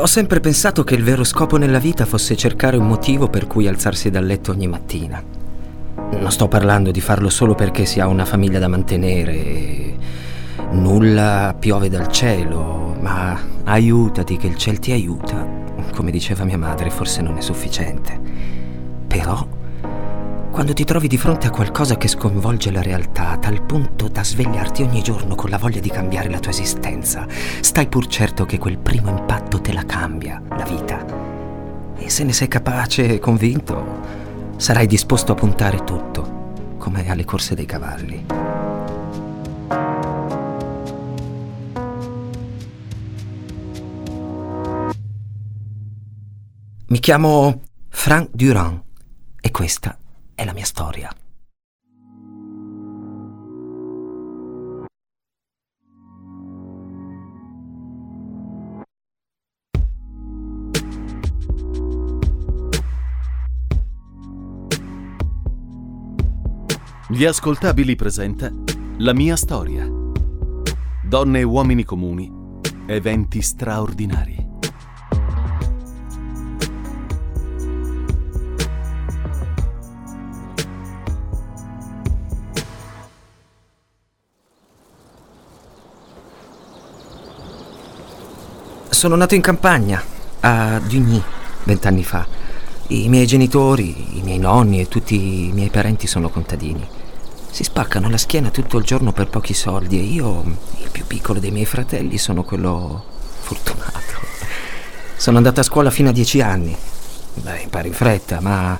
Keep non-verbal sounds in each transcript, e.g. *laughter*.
Ho sempre pensato che il vero scopo nella vita fosse cercare un motivo per cui alzarsi dal letto ogni mattina. Non sto parlando di farlo solo perché si ha una famiglia da mantenere. e Nulla piove dal cielo, ma aiutati che il ciel ti aiuta. Come diceva mia madre, forse non è sufficiente. Però, quando ti trovi di fronte a qualcosa che sconvolge la realtà, a tal punto da svegliarti ogni giorno con la voglia di cambiare la tua esistenza, stai pur certo che quel primo impatto te la cambia, la vita. E se ne sei capace e convinto, sarai disposto a puntare tutto, come alle corse dei cavalli. Mi chiamo Frank Durand e questa è la mia storia. Gli ascoltabili presenta La mia storia. Donne e uomini comuni, eventi straordinari. Sono nato in campagna, a Dugny, vent'anni fa. I miei genitori, i miei nonni e tutti i miei parenti sono contadini. Si spaccano la schiena tutto il giorno per pochi soldi e io, il più piccolo dei miei fratelli, sono quello fortunato. Sono andato a scuola fino a dieci anni. Beh, impari in fretta, ma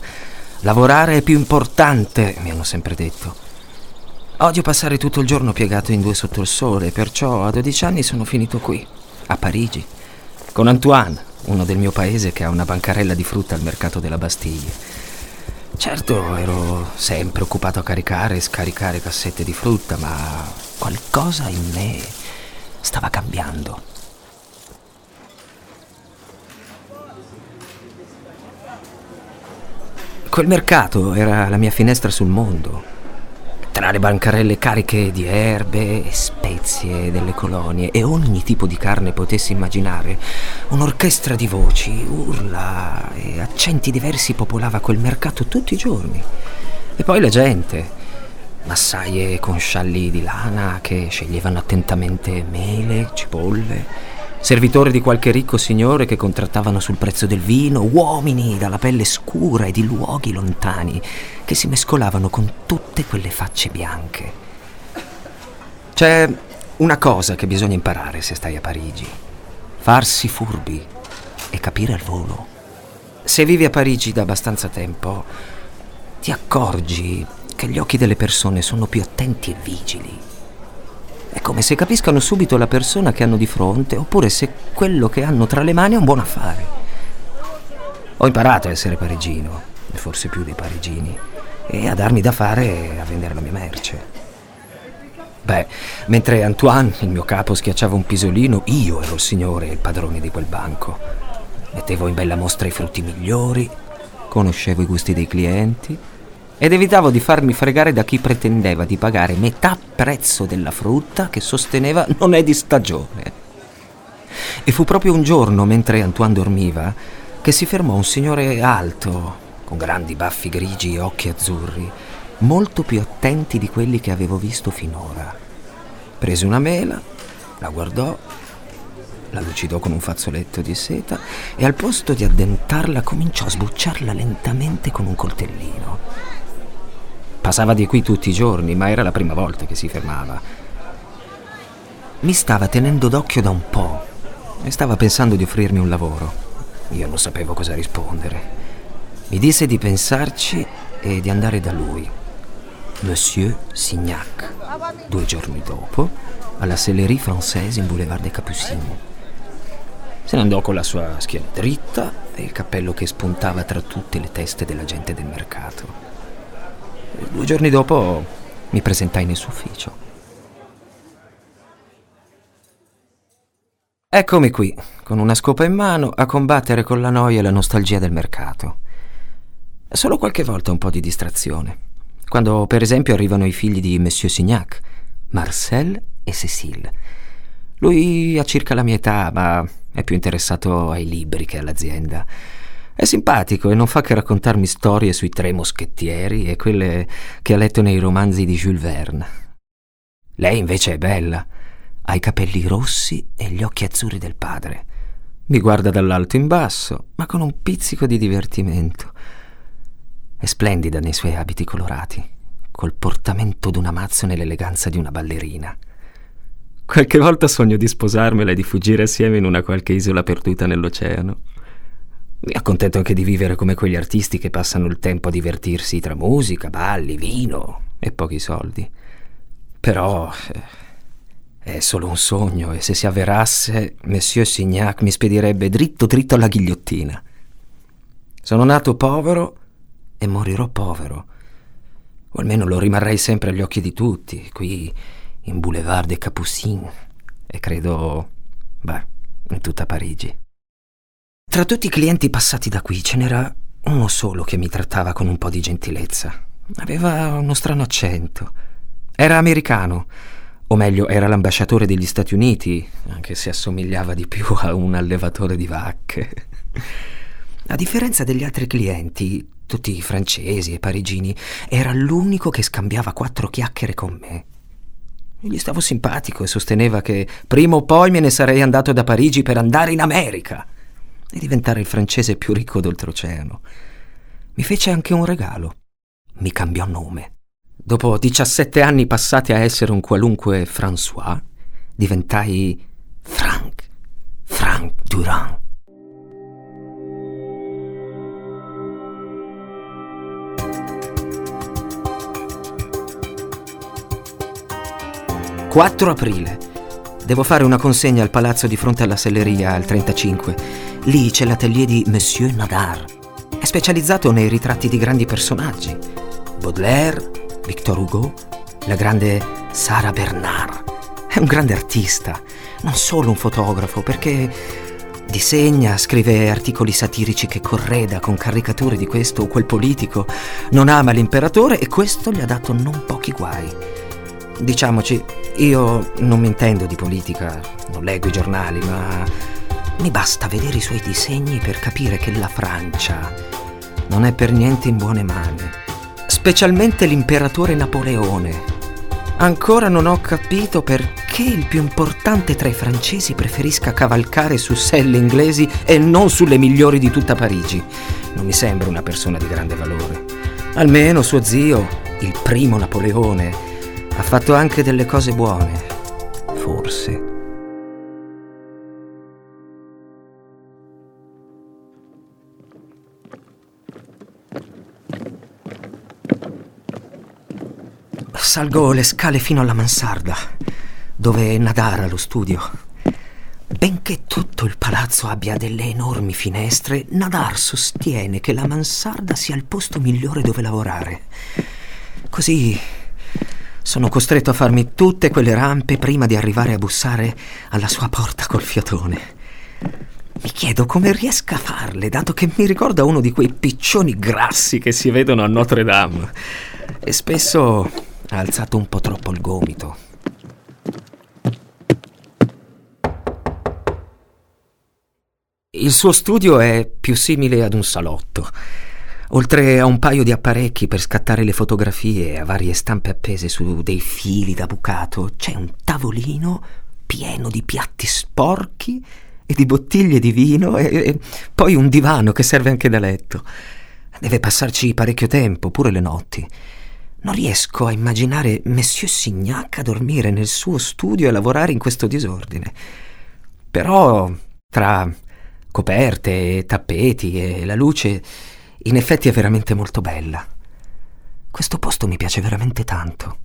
lavorare è più importante, mi hanno sempre detto. Odio passare tutto il giorno piegato in due sotto il sole, perciò a 12 anni sono finito qui, a Parigi, con Antoine, uno del mio paese che ha una bancarella di frutta al mercato della Bastiglia. Certo, ero sempre occupato a caricare e scaricare cassette di frutta, ma qualcosa in me stava cambiando. Quel mercato era la mia finestra sul mondo. Tra le bancarelle cariche di erbe e spezie delle colonie e ogni tipo di carne potessi immaginare, un'orchestra di voci, urla e accenti diversi popolava quel mercato tutti i giorni. E poi la gente, massaie con scialli di lana che sceglievano attentamente mele, cipolle, servitori di qualche ricco signore che contrattavano sul prezzo del vino, uomini dalla pelle scura e di luoghi lontani che si mescolavano con tutte quelle facce bianche. C'è una cosa che bisogna imparare se stai a Parigi. Farsi furbi e capire al volo. Se vivi a Parigi da abbastanza tempo, ti accorgi che gli occhi delle persone sono più attenti e vigili. È come se capiscano subito la persona che hanno di fronte, oppure se quello che hanno tra le mani è un buon affare. Ho imparato a essere parigino, forse più dei parigini, e a darmi da fare a vendere la mia merce. Beh, mentre Antoine, il mio capo, schiacciava un pisolino, io ero il signore e il padrone di quel banco. Mettevo in bella mostra i frutti migliori, conoscevo i gusti dei clienti ed evitavo di farmi fregare da chi pretendeva di pagare metà prezzo della frutta che sosteneva non è di stagione. E fu proprio un giorno, mentre Antoine dormiva, che si fermò un signore alto, con grandi baffi grigi e occhi azzurri, molto più attenti di quelli che avevo visto finora. Prese una mela, la guardò, la lucidò con un fazzoletto di seta e al posto di addentarla cominciò a sbucciarla lentamente con un coltellino. Passava di qui tutti i giorni, ma era la prima volta che si fermava. Mi stava tenendo d'occhio da un po' e stava pensando di offrirmi un lavoro. Io non sapevo cosa rispondere. Mi disse di pensarci e di andare da lui, Monsieur Signac, due giorni dopo, alla Sellerie Française in Boulevard des Capucines. Se ne andò con la sua schiena dritta e il cappello che spuntava tra tutte le teste della gente del mercato. Due giorni dopo mi presentai nel suo ufficio. Eccomi qui, con una scopa in mano, a combattere con la noia e la nostalgia del mercato. Solo qualche volta un po' di distrazione. Quando, per esempio, arrivano i figli di Monsieur Signac, Marcel e Cécile. Lui ha circa la mia età, ma è più interessato ai libri che all'azienda. È simpatico e non fa che raccontarmi storie sui tre moschettieri e quelle che ha letto nei romanzi di Jules Verne. Lei invece è bella, ha i capelli rossi e gli occhi azzurri del padre. Mi guarda dall'alto in basso, ma con un pizzico di divertimento. È splendida nei suoi abiti colorati, col portamento d'un amazzo nell'eleganza di una ballerina. Qualche volta sogno di sposarmela e di fuggire assieme in una qualche isola perduta nell'oceano. Mi accontento anche di vivere come quegli artisti che passano il tempo a divertirsi tra musica, balli, vino e pochi soldi. Però eh, è solo un sogno e se si avverasse, Monsieur Signac mi spedirebbe dritto dritto alla ghigliottina. Sono nato povero e morirò povero. O almeno lo rimarrei sempre agli occhi di tutti, qui in Boulevard des Capucines e credo, beh, in tutta Parigi. Tra tutti i clienti passati da qui ce n'era uno solo che mi trattava con un po' di gentilezza. Aveva uno strano accento. Era americano o meglio, era l'ambasciatore degli Stati Uniti, anche se assomigliava di più a un allevatore di vacche. A differenza degli altri clienti, tutti francesi e parigini, era l'unico che scambiava quattro chiacchiere con me. Gli stavo simpatico e sosteneva che prima o poi me ne sarei andato da Parigi per andare in America e diventare il francese più ricco d'oltreoceano. Mi fece anche un regalo. Mi cambiò nome. Dopo 17 anni passati a essere un qualunque François, diventai Frank, Frank Durand. «4 aprile. Devo fare una consegna al palazzo di fronte alla selleria al 35. Lì c'è l'atelier di Monsieur Nadar. È specializzato nei ritratti di grandi personaggi. Baudelaire, Victor Hugo, la grande Sara Bernard. È un grande artista, non solo un fotografo, perché disegna, scrive articoli satirici che correda con caricature di questo o quel politico, non ama l'imperatore e questo gli ha dato non pochi guai. Diciamoci, io non mi intendo di politica, non leggo i giornali, ma mi basta vedere i suoi disegni per capire che la Francia non è per niente in buone mani specialmente l'imperatore Napoleone. Ancora non ho capito perché il più importante tra i francesi preferisca cavalcare su selle inglesi e non sulle migliori di tutta Parigi. Non mi sembra una persona di grande valore. Almeno suo zio, il primo Napoleone, ha fatto anche delle cose buone. Forse. Salgo le scale fino alla mansarda, dove Nadar ha lo studio. Benché tutto il palazzo abbia delle enormi finestre, Nadar sostiene che la mansarda sia il posto migliore dove lavorare. Così sono costretto a farmi tutte quelle rampe prima di arrivare a bussare alla sua porta col fiatone. Mi chiedo come riesca a farle, dato che mi ricorda uno di quei piccioni grassi che si vedono a Notre Dame. E spesso ha alzato un po' troppo il gomito. Il suo studio è più simile ad un salotto. Oltre a un paio di apparecchi per scattare le fotografie e a varie stampe appese su dei fili da bucato, c'è un tavolino pieno di piatti sporchi e di bottiglie di vino e, e poi un divano che serve anche da letto. Deve passarci parecchio tempo, pure le notti. Non riesco a immaginare Monsieur Signac a dormire nel suo studio e lavorare in questo disordine. Però, tra coperte, tappeti e la luce, in effetti è veramente molto bella. Questo posto mi piace veramente tanto.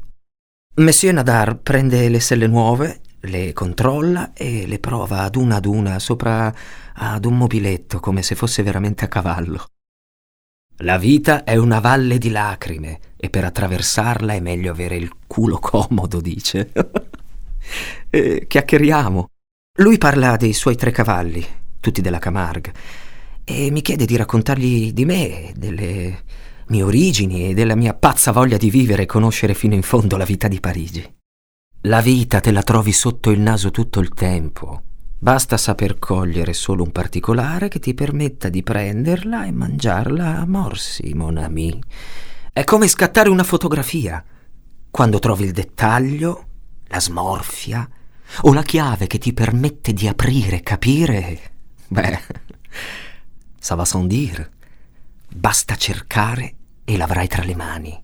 Monsieur Nadar prende le selle nuove, le controlla e le prova ad una ad una sopra ad un mobiletto come se fosse veramente a cavallo. La vita è una valle di lacrime e per attraversarla è meglio avere il culo comodo, dice. *laughs* e chiacchieriamo. Lui parla dei suoi tre cavalli, tutti della Camargue, e mi chiede di raccontargli di me, delle mie origini e della mia pazza voglia di vivere e conoscere fino in fondo la vita di Parigi. La vita te la trovi sotto il naso tutto il tempo, Basta saper cogliere solo un particolare che ti permetta di prenderla e mangiarla a morsi, mon ami. È come scattare una fotografia. Quando trovi il dettaglio, la smorfia o la chiave che ti permette di aprire e capire, beh, ça va sans dire. Basta cercare e l'avrai tra le mani.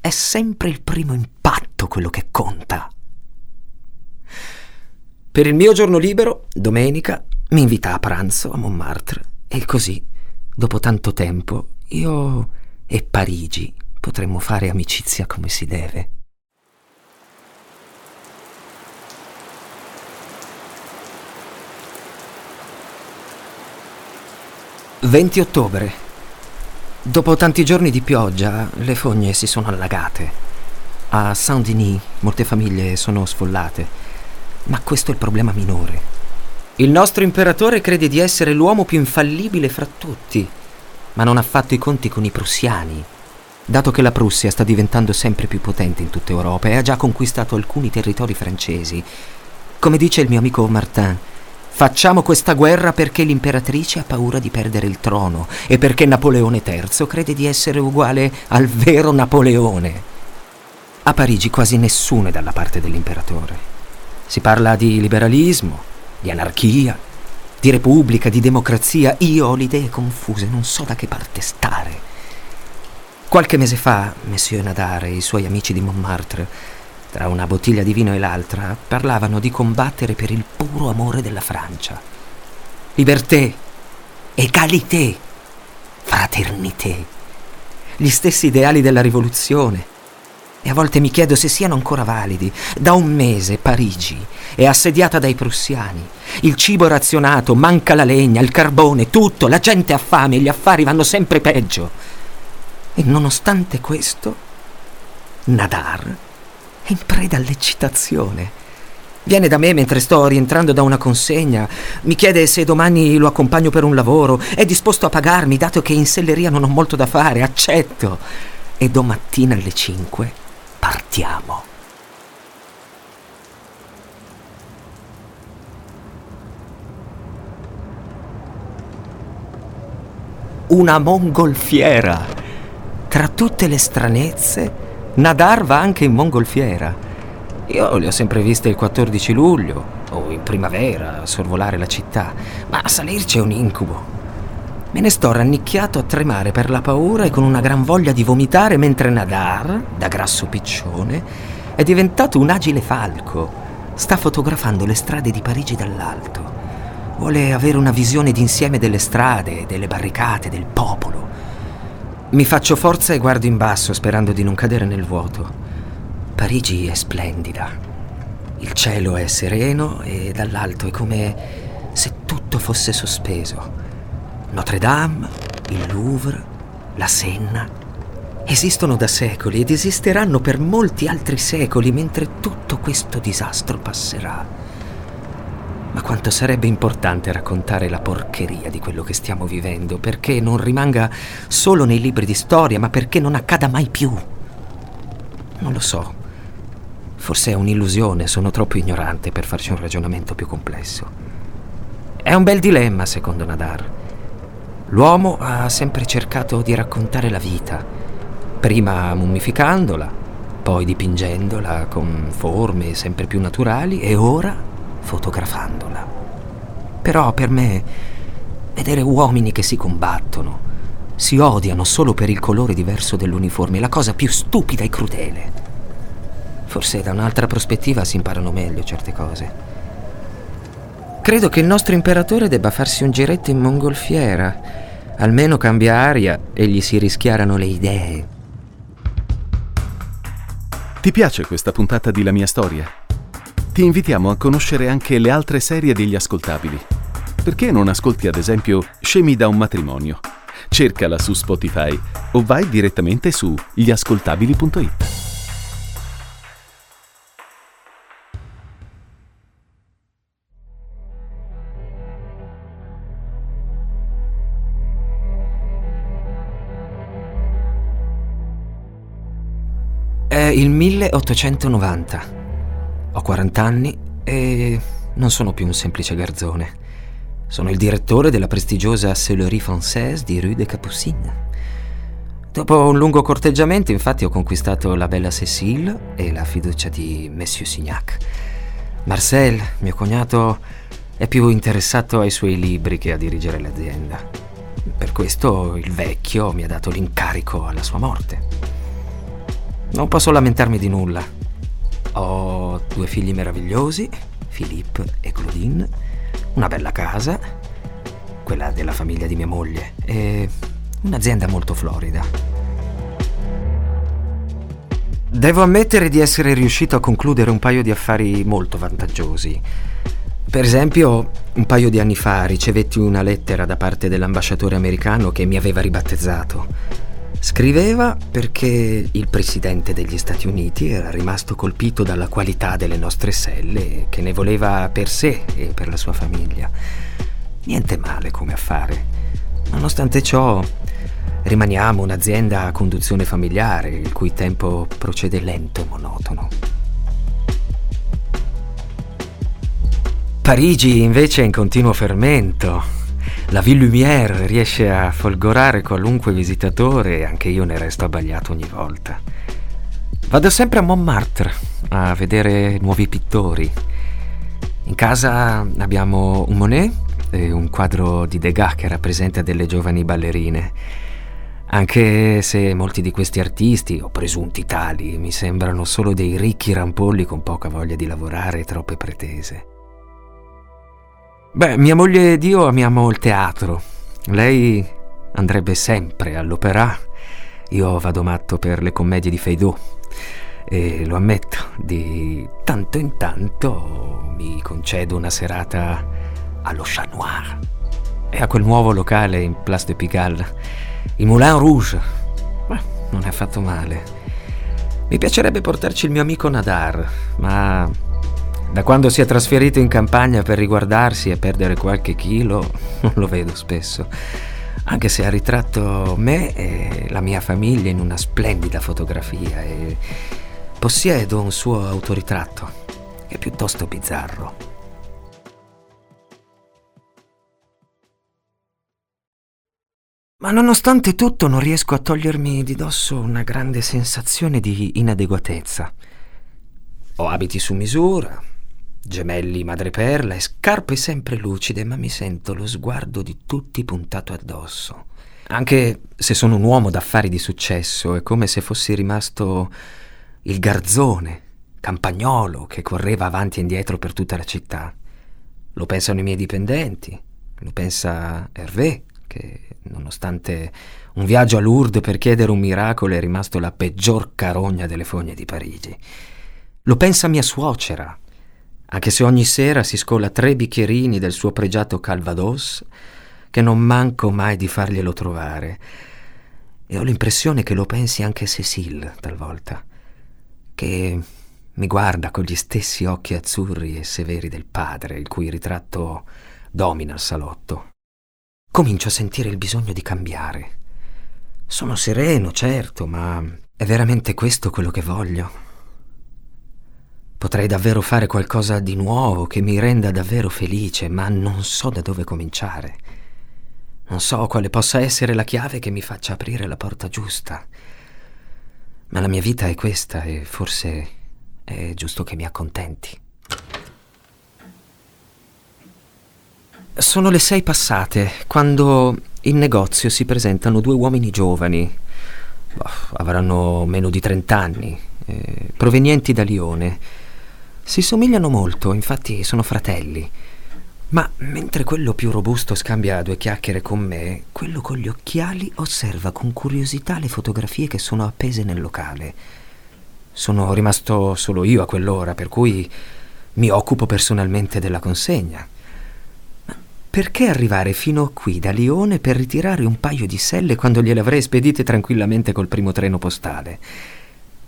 È sempre il primo impatto quello che conta. Per il mio giorno libero, domenica, mi invita a pranzo a Montmartre e così, dopo tanto tempo, io e Parigi potremmo fare amicizia come si deve. «20 ottobre. Dopo tanti giorni di pioggia, le fogne si sono allagate. A Saint-Denis molte famiglie sono sfollate ma questo è il problema minore. Il nostro imperatore crede di essere l'uomo più infallibile fra tutti, ma non ha fatto i conti con i prussiani. Dato che la Prussia sta diventando sempre più potente in tutta Europa e ha già conquistato alcuni territori francesi, come dice il mio amico Martin, facciamo questa guerra perché l'imperatrice ha paura di perdere il trono e perché Napoleone III crede di essere uguale al vero Napoleone. A Parigi quasi nessuno è dalla parte dell'imperatore. Si parla di liberalismo, di anarchia, di repubblica, di democrazia. Io ho le idee confuse, non so da che parte stare. Qualche mese fa, Monsieur Nadar e i suoi amici di Montmartre, tra una bottiglia di vino e l'altra, parlavano di combattere per il puro amore della Francia. Liberté, égalité, fraternité. Gli stessi ideali della rivoluzione, e a volte mi chiedo se siano ancora validi. Da un mese Parigi è assediata dai prussiani. Il cibo razionato, manca la legna, il carbone, tutto, la gente ha fame gli affari vanno sempre peggio. E nonostante questo, Nadar è in preda all'eccitazione. Viene da me mentre sto rientrando da una consegna, mi chiede se domani lo accompagno per un lavoro, è disposto a pagarmi dato che in selleria non ho molto da fare, accetto. E domattina alle 5 partiamo. Una mongolfiera. Tra tutte le stranezze, Nadar va anche in mongolfiera. Io le ho sempre viste il 14 luglio o in primavera sorvolare la città, ma salirci è un incubo. Me ne sto rannicchiato a tremare per la paura e con una gran voglia di vomitare mentre Nadar, da grasso piccione, è diventato un agile falco. Sta fotografando le strade di Parigi dall'alto. Vuole avere una visione d'insieme delle strade, delle barricate, del popolo. Mi faccio forza e guardo in basso sperando di non cadere nel vuoto. Parigi è splendida. Il cielo è sereno e dall'alto è come se tutto fosse sospeso. Notre Dame, il Louvre, la Senna esistono da secoli ed esisteranno per molti altri secoli mentre tutto questo disastro passerà. Ma quanto sarebbe importante raccontare la porcheria di quello che stiamo vivendo, perché non rimanga solo nei libri di storia, ma perché non accada mai più. Non lo so. Forse è un'illusione, sono troppo ignorante per farci un ragionamento più complesso. È un bel dilemma, secondo Nadar. L'uomo ha sempre cercato di raccontare la vita, prima mummificandola, poi dipingendola con forme sempre più naturali e ora fotografandola. Però per me vedere uomini che si combattono, si odiano solo per il colore diverso dell'uniforme è la cosa più stupida e crudele. Forse da un'altra prospettiva si imparano meglio certe cose. Credo che il nostro imperatore debba farsi un giretto in mongolfiera Almeno cambia aria e gli si rischiarano le idee. Ti piace questa puntata di La mia storia? Ti invitiamo a conoscere anche le altre serie degli ascoltabili. Perché non ascolti ad esempio Scemi da un matrimonio? Cercala su Spotify o vai direttamente su gliascoltabili.it. il 1890. Ho 40 anni e non sono più un semplice garzone. Sono il direttore della prestigiosa Sellerie Française di Rue des Capucines. Dopo un lungo corteggiamento, infatti, ho conquistato la bella Cécile e la fiducia di Monsieur Signac. Marcel, mio cognato, è più interessato ai suoi libri che a dirigere l'azienda. Per questo il vecchio mi ha dato l'incarico alla sua morte. Non posso lamentarmi di nulla. Ho due figli meravigliosi, Philippe e Claudine, una bella casa, quella della famiglia di mia moglie, e un'azienda molto florida. Devo ammettere di essere riuscito a concludere un paio di affari molto vantaggiosi. Per esempio, un paio di anni fa ricevetti una lettera da parte dell'ambasciatore americano che mi aveva ribattezzato. Scriveva perché il presidente degli Stati Uniti era rimasto colpito dalla qualità delle nostre selle che ne voleva per sé e per la sua famiglia. Niente male come affare. Nonostante ciò, rimaniamo un'azienda a conduzione familiare, il cui tempo procede lento e monotono. Parigi invece è in continuo fermento. La Ville Lumière riesce a folgorare qualunque visitatore e anche io ne resto abbagliato ogni volta. Vado sempre a Montmartre a vedere nuovi pittori. In casa abbiamo un Monet e un quadro di Degas che rappresenta delle giovani ballerine. Anche se molti di questi artisti, o presunti tali, mi sembrano solo dei ricchi rampolli con poca voglia di lavorare e troppe pretese. Beh, mia moglie ed io amiamo il teatro. Lei andrebbe sempre all'opera. Io vado matto per le commedie di Feydeau. E lo ammetto, di tanto in tanto mi concedo una serata allo Chat Noir. E a quel nuovo locale in Place de Pigalle, il Moulin Rouge. Beh, non è affatto male. Mi piacerebbe portarci il mio amico Nadar, ma da quando si è trasferito in campagna per riguardarsi e perdere qualche chilo, non *laughs* lo vedo spesso. Anche se ha ritratto me e la mia famiglia in una splendida fotografia e possiedo un suo autoritratto, che è piuttosto bizzarro. Ma nonostante tutto non riesco a togliermi di dosso una grande sensazione di inadeguatezza. Ho abiti su misura, Gemelli madreperla e scarpe sempre lucide, ma mi sento lo sguardo di tutti puntato addosso. Anche se sono un uomo d'affari di successo, è come se fossi rimasto il garzone, campagnolo che correva avanti e indietro per tutta la città. Lo pensano i miei dipendenti, lo pensa Hervé, che nonostante un viaggio a Lourdes per chiedere un miracolo è rimasto la peggior carogna delle fogne di Parigi. Lo pensa mia suocera, anche se ogni sera si scola tre bicchierini del suo pregiato Calvados, che non manco mai di farglielo trovare. E ho l'impressione che lo pensi anche Cécile talvolta, che mi guarda con gli stessi occhi azzurri e severi del padre, il cui ritratto domina il salotto. Comincio a sentire il bisogno di cambiare. Sono sereno, certo, ma è veramente questo quello che voglio? Potrei davvero fare qualcosa di nuovo che mi renda davvero felice, ma non so da dove cominciare. Non so quale possa essere la chiave che mi faccia aprire la porta giusta. Ma la mia vita è questa e forse è giusto che mi accontenti. Sono le sei passate quando in negozio si presentano due uomini giovani. Boh, avranno meno di trent'anni, eh, provenienti da Lione si somigliano molto, infatti sono fratelli. Ma mentre quello più robusto scambia due chiacchiere con me, quello con gli occhiali osserva con curiosità le fotografie che sono appese nel locale. Sono rimasto solo io a quell'ora, per cui mi occupo personalmente della consegna. Ma perché arrivare fino qui da Lione per ritirare un paio di selle quando gliele avrei spedite tranquillamente col primo treno postale?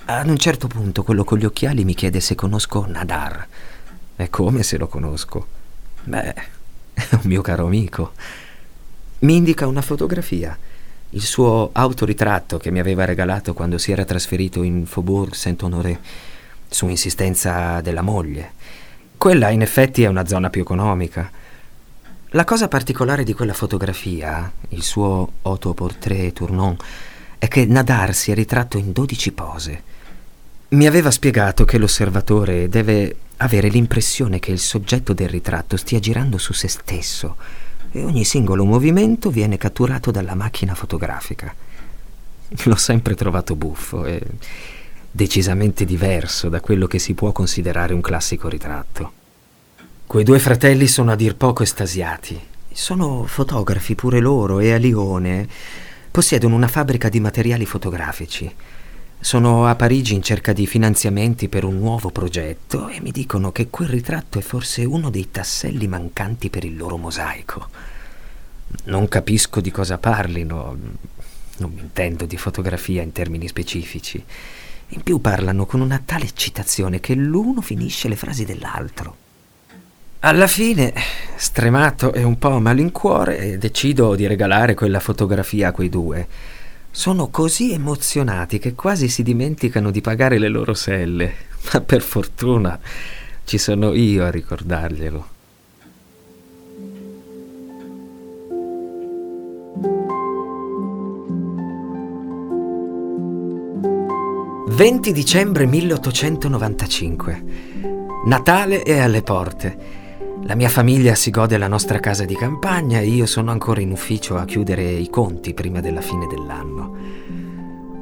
Ad un certo punto quello con gli occhiali mi chiede se conosco Nadar. E come se lo conosco? Beh, è *laughs* un mio caro amico. Mi indica una fotografia, il suo autoritratto che mi aveva regalato quando si era trasferito in Faubourg Saint-Honoré, su insistenza della moglie. Quella in effetti è una zona più economica. La cosa particolare di quella fotografia, il suo autoportrait tournant, è che Nadar si è ritratto in 12 pose. Mi aveva spiegato che l'osservatore deve avere l'impressione che il soggetto del ritratto stia girando su se stesso e ogni singolo movimento viene catturato dalla macchina fotografica. L'ho sempre trovato buffo e decisamente diverso da quello che si può considerare un classico ritratto. Quei due fratelli sono a dir poco estasiati. Sono fotografi pure loro e a Lione possiedono una fabbrica di materiali fotografici. Sono a Parigi in cerca di finanziamenti per un nuovo progetto e mi dicono che quel ritratto è forse uno dei tasselli mancanti per il loro mosaico. Non capisco di cosa parlino, non mi intendo di fotografia in termini specifici. In più parlano con una tale eccitazione che l'uno finisce le frasi dell'altro. Alla fine, stremato e un po' a malincuore, decido di regalare quella fotografia a quei due. Sono così emozionati che quasi si dimenticano di pagare le loro selle, ma per fortuna ci sono io a ricordarglielo. 20 dicembre 1895. Natale è alle porte. La mia famiglia si gode la nostra casa di campagna e io sono ancora in ufficio a chiudere i conti prima della fine dell'anno.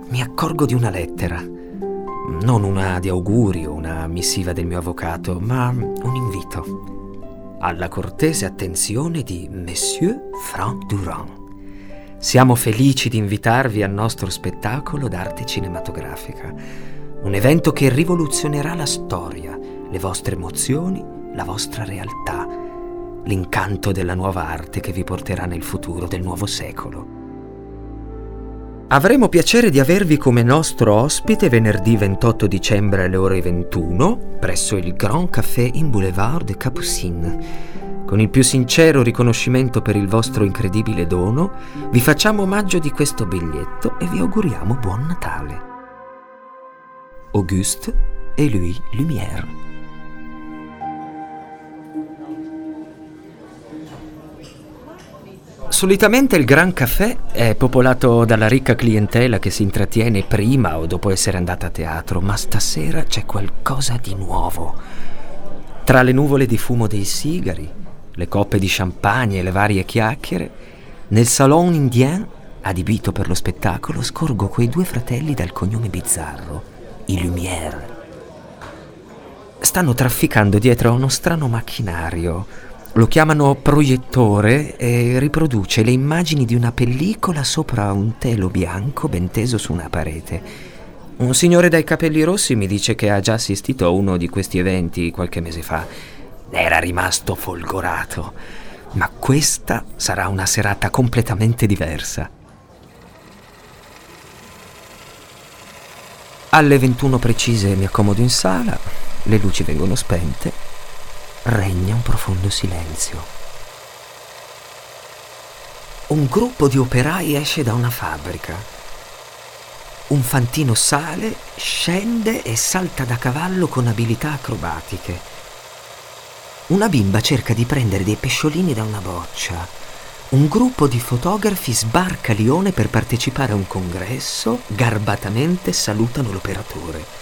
Mi accorgo di una lettera. Non una di auguri o una missiva del mio avvocato, ma un invito. Alla cortese attenzione di Monsieur Franck Durand. Siamo felici di invitarvi al nostro spettacolo d'arte cinematografica, un evento che rivoluzionerà la storia, le vostre emozioni, la vostra realtà, l'incanto della nuova arte che vi porterà nel futuro del nuovo secolo. Avremo piacere di avervi come nostro ospite venerdì 28 dicembre alle ore 21 presso il Grand Café in Boulevard de Capucine con il più sincero riconoscimento per il vostro incredibile dono, vi facciamo omaggio di questo biglietto e vi auguriamo buon Natale. Auguste e Louis Lumière. Solitamente il Gran Café è popolato dalla ricca clientela che si intrattiene prima o dopo essere andata a teatro, ma stasera c'è qualcosa di nuovo. Tra le nuvole di fumo dei sigari, le coppe di champagne e le varie chiacchiere, nel salon indien, adibito per lo spettacolo, scorgo quei due fratelli dal cognome bizzarro, i Lumière. Stanno trafficando dietro a uno strano macchinario. Lo chiamano proiettore e riproduce le immagini di una pellicola sopra un telo bianco ben teso su una parete. Un signore dai capelli rossi mi dice che ha già assistito a uno di questi eventi qualche mese fa era rimasto folgorato, ma questa sarà una serata completamente diversa. Alle 21 precise mi accomodo in sala, le luci vengono spente, regna un profondo silenzio. Un gruppo di operai esce da una fabbrica. Un fantino sale, scende e salta da cavallo con abilità acrobatiche. Una bimba cerca di prendere dei pesciolini da una boccia. Un gruppo di fotografi sbarca a Lione per partecipare a un congresso, garbatamente salutano l'operatore.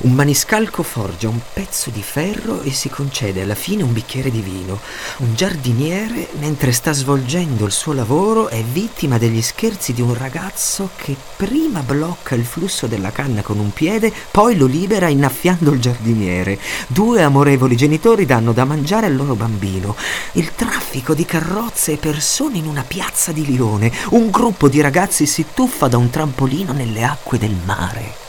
Un maniscalco forgia un pezzo di ferro e si concede alla fine un bicchiere di vino. Un giardiniere, mentre sta svolgendo il suo lavoro, è vittima degli scherzi di un ragazzo che prima blocca il flusso della canna con un piede, poi lo libera innaffiando il giardiniere. Due amorevoli genitori danno da mangiare al loro bambino. Il traffico di carrozze e persone in una piazza di Lione. Un gruppo di ragazzi si tuffa da un trampolino nelle acque del mare.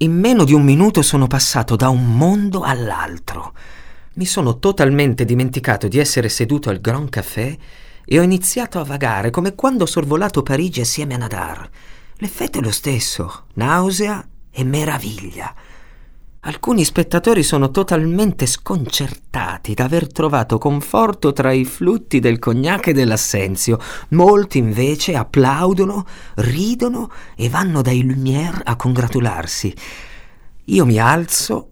In meno di un minuto sono passato da un mondo all'altro. Mi sono totalmente dimenticato di essere seduto al Grand Café e ho iniziato a vagare come quando ho sorvolato Parigi assieme a Nadar. L'effetto è lo stesso, nausea e meraviglia. Alcuni spettatori sono totalmente sconcertati d'aver trovato conforto tra i flutti del cognac e dell'assenzio. Molti invece applaudono, ridono e vanno dai Lumière a congratularsi. Io mi alzo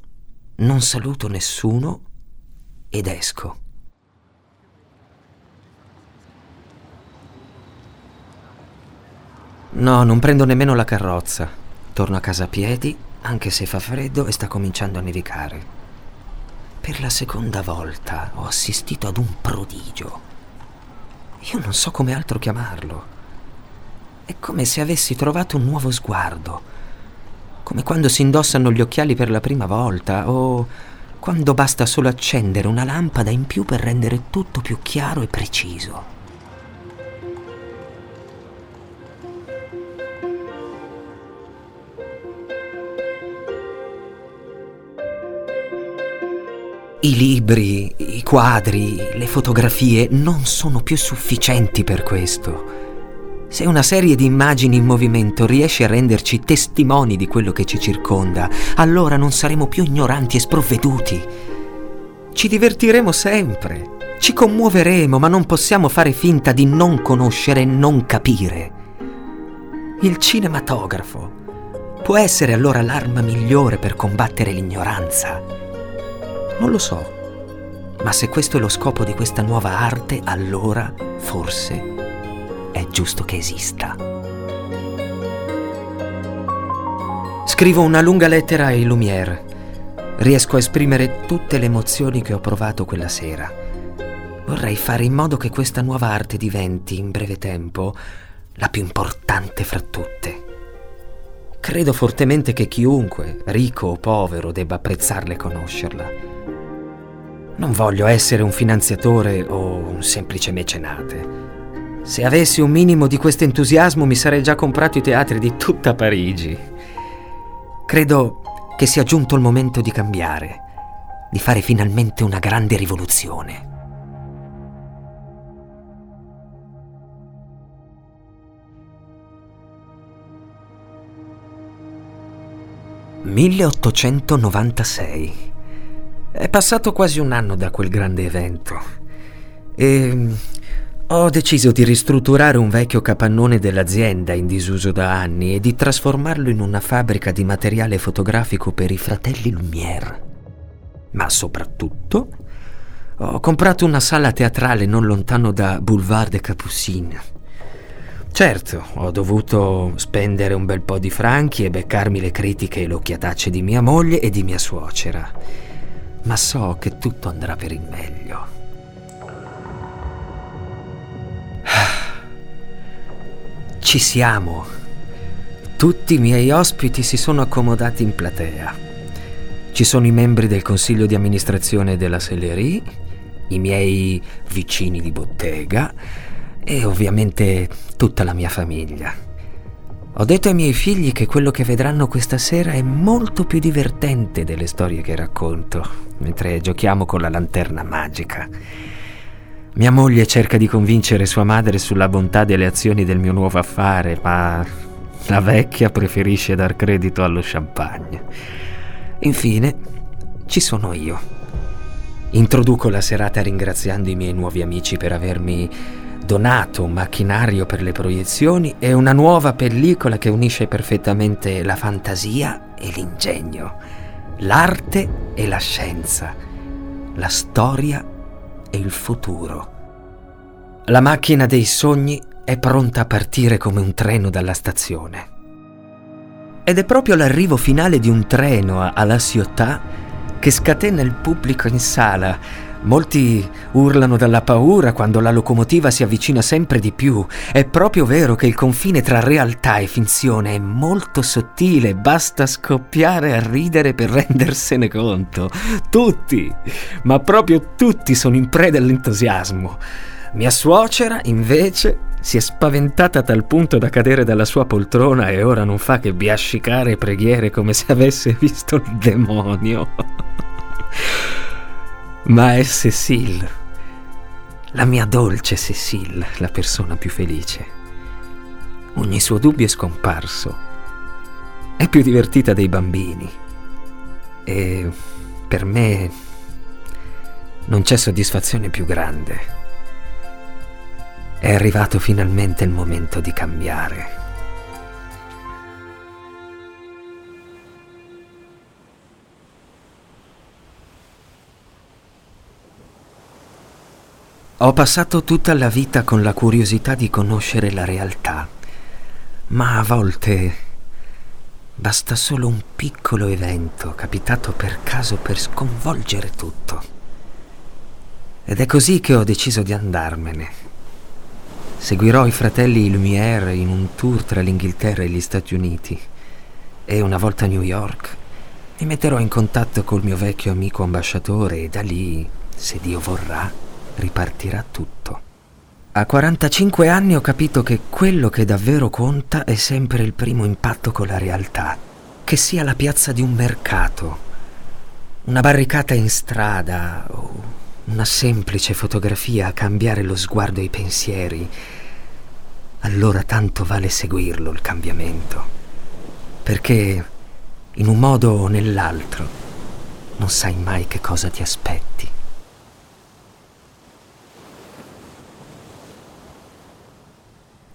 non saluto nessuno ed esco. No, non prendo nemmeno la carrozza. Torno a casa a piedi, anche se fa freddo e sta cominciando a nevicare. Per la seconda volta ho assistito ad un prodigio. Io non so come altro chiamarlo. È come se avessi trovato un nuovo sguardo, come quando si indossano gli occhiali per la prima volta o quando basta solo accendere una lampada in più per rendere tutto più chiaro e preciso. I libri, i quadri, le fotografie non sono più sufficienti per questo. Se una serie di immagini in movimento riesce a renderci testimoni di quello che ci circonda, allora non saremo più ignoranti e sprovveduti. Ci divertiremo sempre, ci commuoveremo, ma non possiamo fare finta di non conoscere e non capire. Il cinematografo può essere allora l'arma migliore per combattere l'ignoranza. Non lo so, ma se questo è lo scopo di questa nuova arte, allora forse è giusto che esista. Scrivo una lunga lettera ai Lumière. Riesco a esprimere tutte le emozioni che ho provato quella sera. Vorrei fare in modo che questa nuova arte diventi, in breve tempo, la più importante fra tutte. Credo fortemente che chiunque, ricco o povero, debba apprezzarla e conoscerla. Non voglio essere un finanziatore o un semplice mecenate. Se avessi un minimo di questo entusiasmo mi sarei già comprato i teatri di tutta Parigi. Credo che sia giunto il momento di cambiare, di fare finalmente una grande rivoluzione. «1896» È passato quasi un anno da quel grande evento e mm, ho deciso di ristrutturare un vecchio capannone dell'azienda in disuso da anni e di trasformarlo in una fabbrica di materiale fotografico per i fratelli Lumière. Ma soprattutto ho comprato una sala teatrale non lontano da Boulevard de Capucines. Certo, ho dovuto spendere un bel po' di franchi e beccarmi le critiche e le occhiatacce di mia moglie e di mia suocera ma so che tutto andrà per il meglio. *sighs* Ci siamo. Tutti i miei ospiti si sono accomodati in platea. Ci sono i membri del consiglio di amministrazione della Sellerie, i miei vicini di bottega e ovviamente tutta la mia famiglia. Ho detto ai miei figli che quello che vedranno questa sera è molto più divertente delle storie che racconto, mentre giochiamo con la lanterna magica. Mia moglie cerca di convincere sua madre sulla bontà delle azioni del mio nuovo affare, ma la vecchia preferisce dar credito allo champagne. Infine, ci sono io. Introduco la serata ringraziando i miei nuovi amici per avermi donato un macchinario per le proiezioni e una nuova pellicola che unisce perfettamente la fantasia e l'ingegno, l'arte e la scienza, la storia e il futuro. La macchina dei sogni è pronta a partire come un treno dalla stazione. Ed è proprio l'arrivo finale di un treno alla Ciotat che scatena il pubblico in sala, Molti urlano dalla paura quando la locomotiva si avvicina sempre di più. È proprio vero che il confine tra realtà e finzione è molto sottile, basta scoppiare a ridere per *laughs* rendersene conto. Tutti, ma proprio tutti sono in preda all'entusiasmo. Mia suocera, invece, si è spaventata a tal punto da cadere dalla sua poltrona e ora non fa che biascicare preghiere come se avesse *laughs* visto il demonio ma è Cecile, la mia dolce Cecile, la persona più felice. Ogni suo dubbio è scomparso. È più divertita dei bambini. E per me non c'è soddisfazione più grande. È arrivato finalmente il momento di cambiare. Ho passato tutta la vita con la curiosità di conoscere la realtà, ma a volte basta solo un piccolo evento capitato per caso per sconvolgere tutto. Ed è così che ho deciso di andarmene. Seguirò i fratelli Lumière in un tour tra l'Inghilterra e gli Stati Uniti e una volta a New York mi metterò in contatto col mio vecchio amico ambasciatore e da lì, se Dio vorrà, ripartirà tutto. A 45 anni ho capito che quello che davvero conta è sempre il primo impatto con la realtà, che sia la piazza di un mercato, una barricata in strada o una semplice fotografia a cambiare lo sguardo e i pensieri. Allora tanto vale seguirlo il cambiamento, perché in un modo o nell'altro non sai mai che cosa ti aspetti.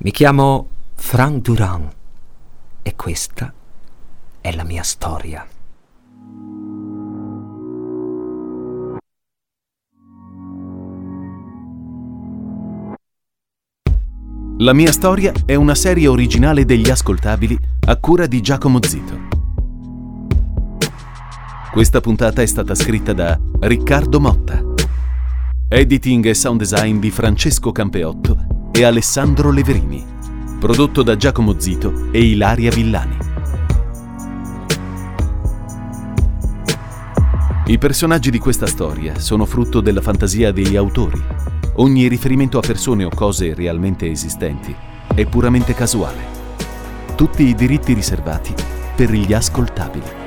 Mi chiamo Frank Durand e questa è la mia storia. La mia storia è una serie originale degli ascoltabili a cura di Giacomo Zito. Questa puntata è stata scritta da Riccardo Motta. Editing e sound design di Francesco Campeotto e Alessandro Leverini, prodotto da Giacomo Zito e Ilaria Villani. I personaggi di questa storia sono frutto della fantasia degli autori. Ogni riferimento a persone o cose realmente esistenti è puramente casuale. Tutti i diritti riservati per gli ascoltabili.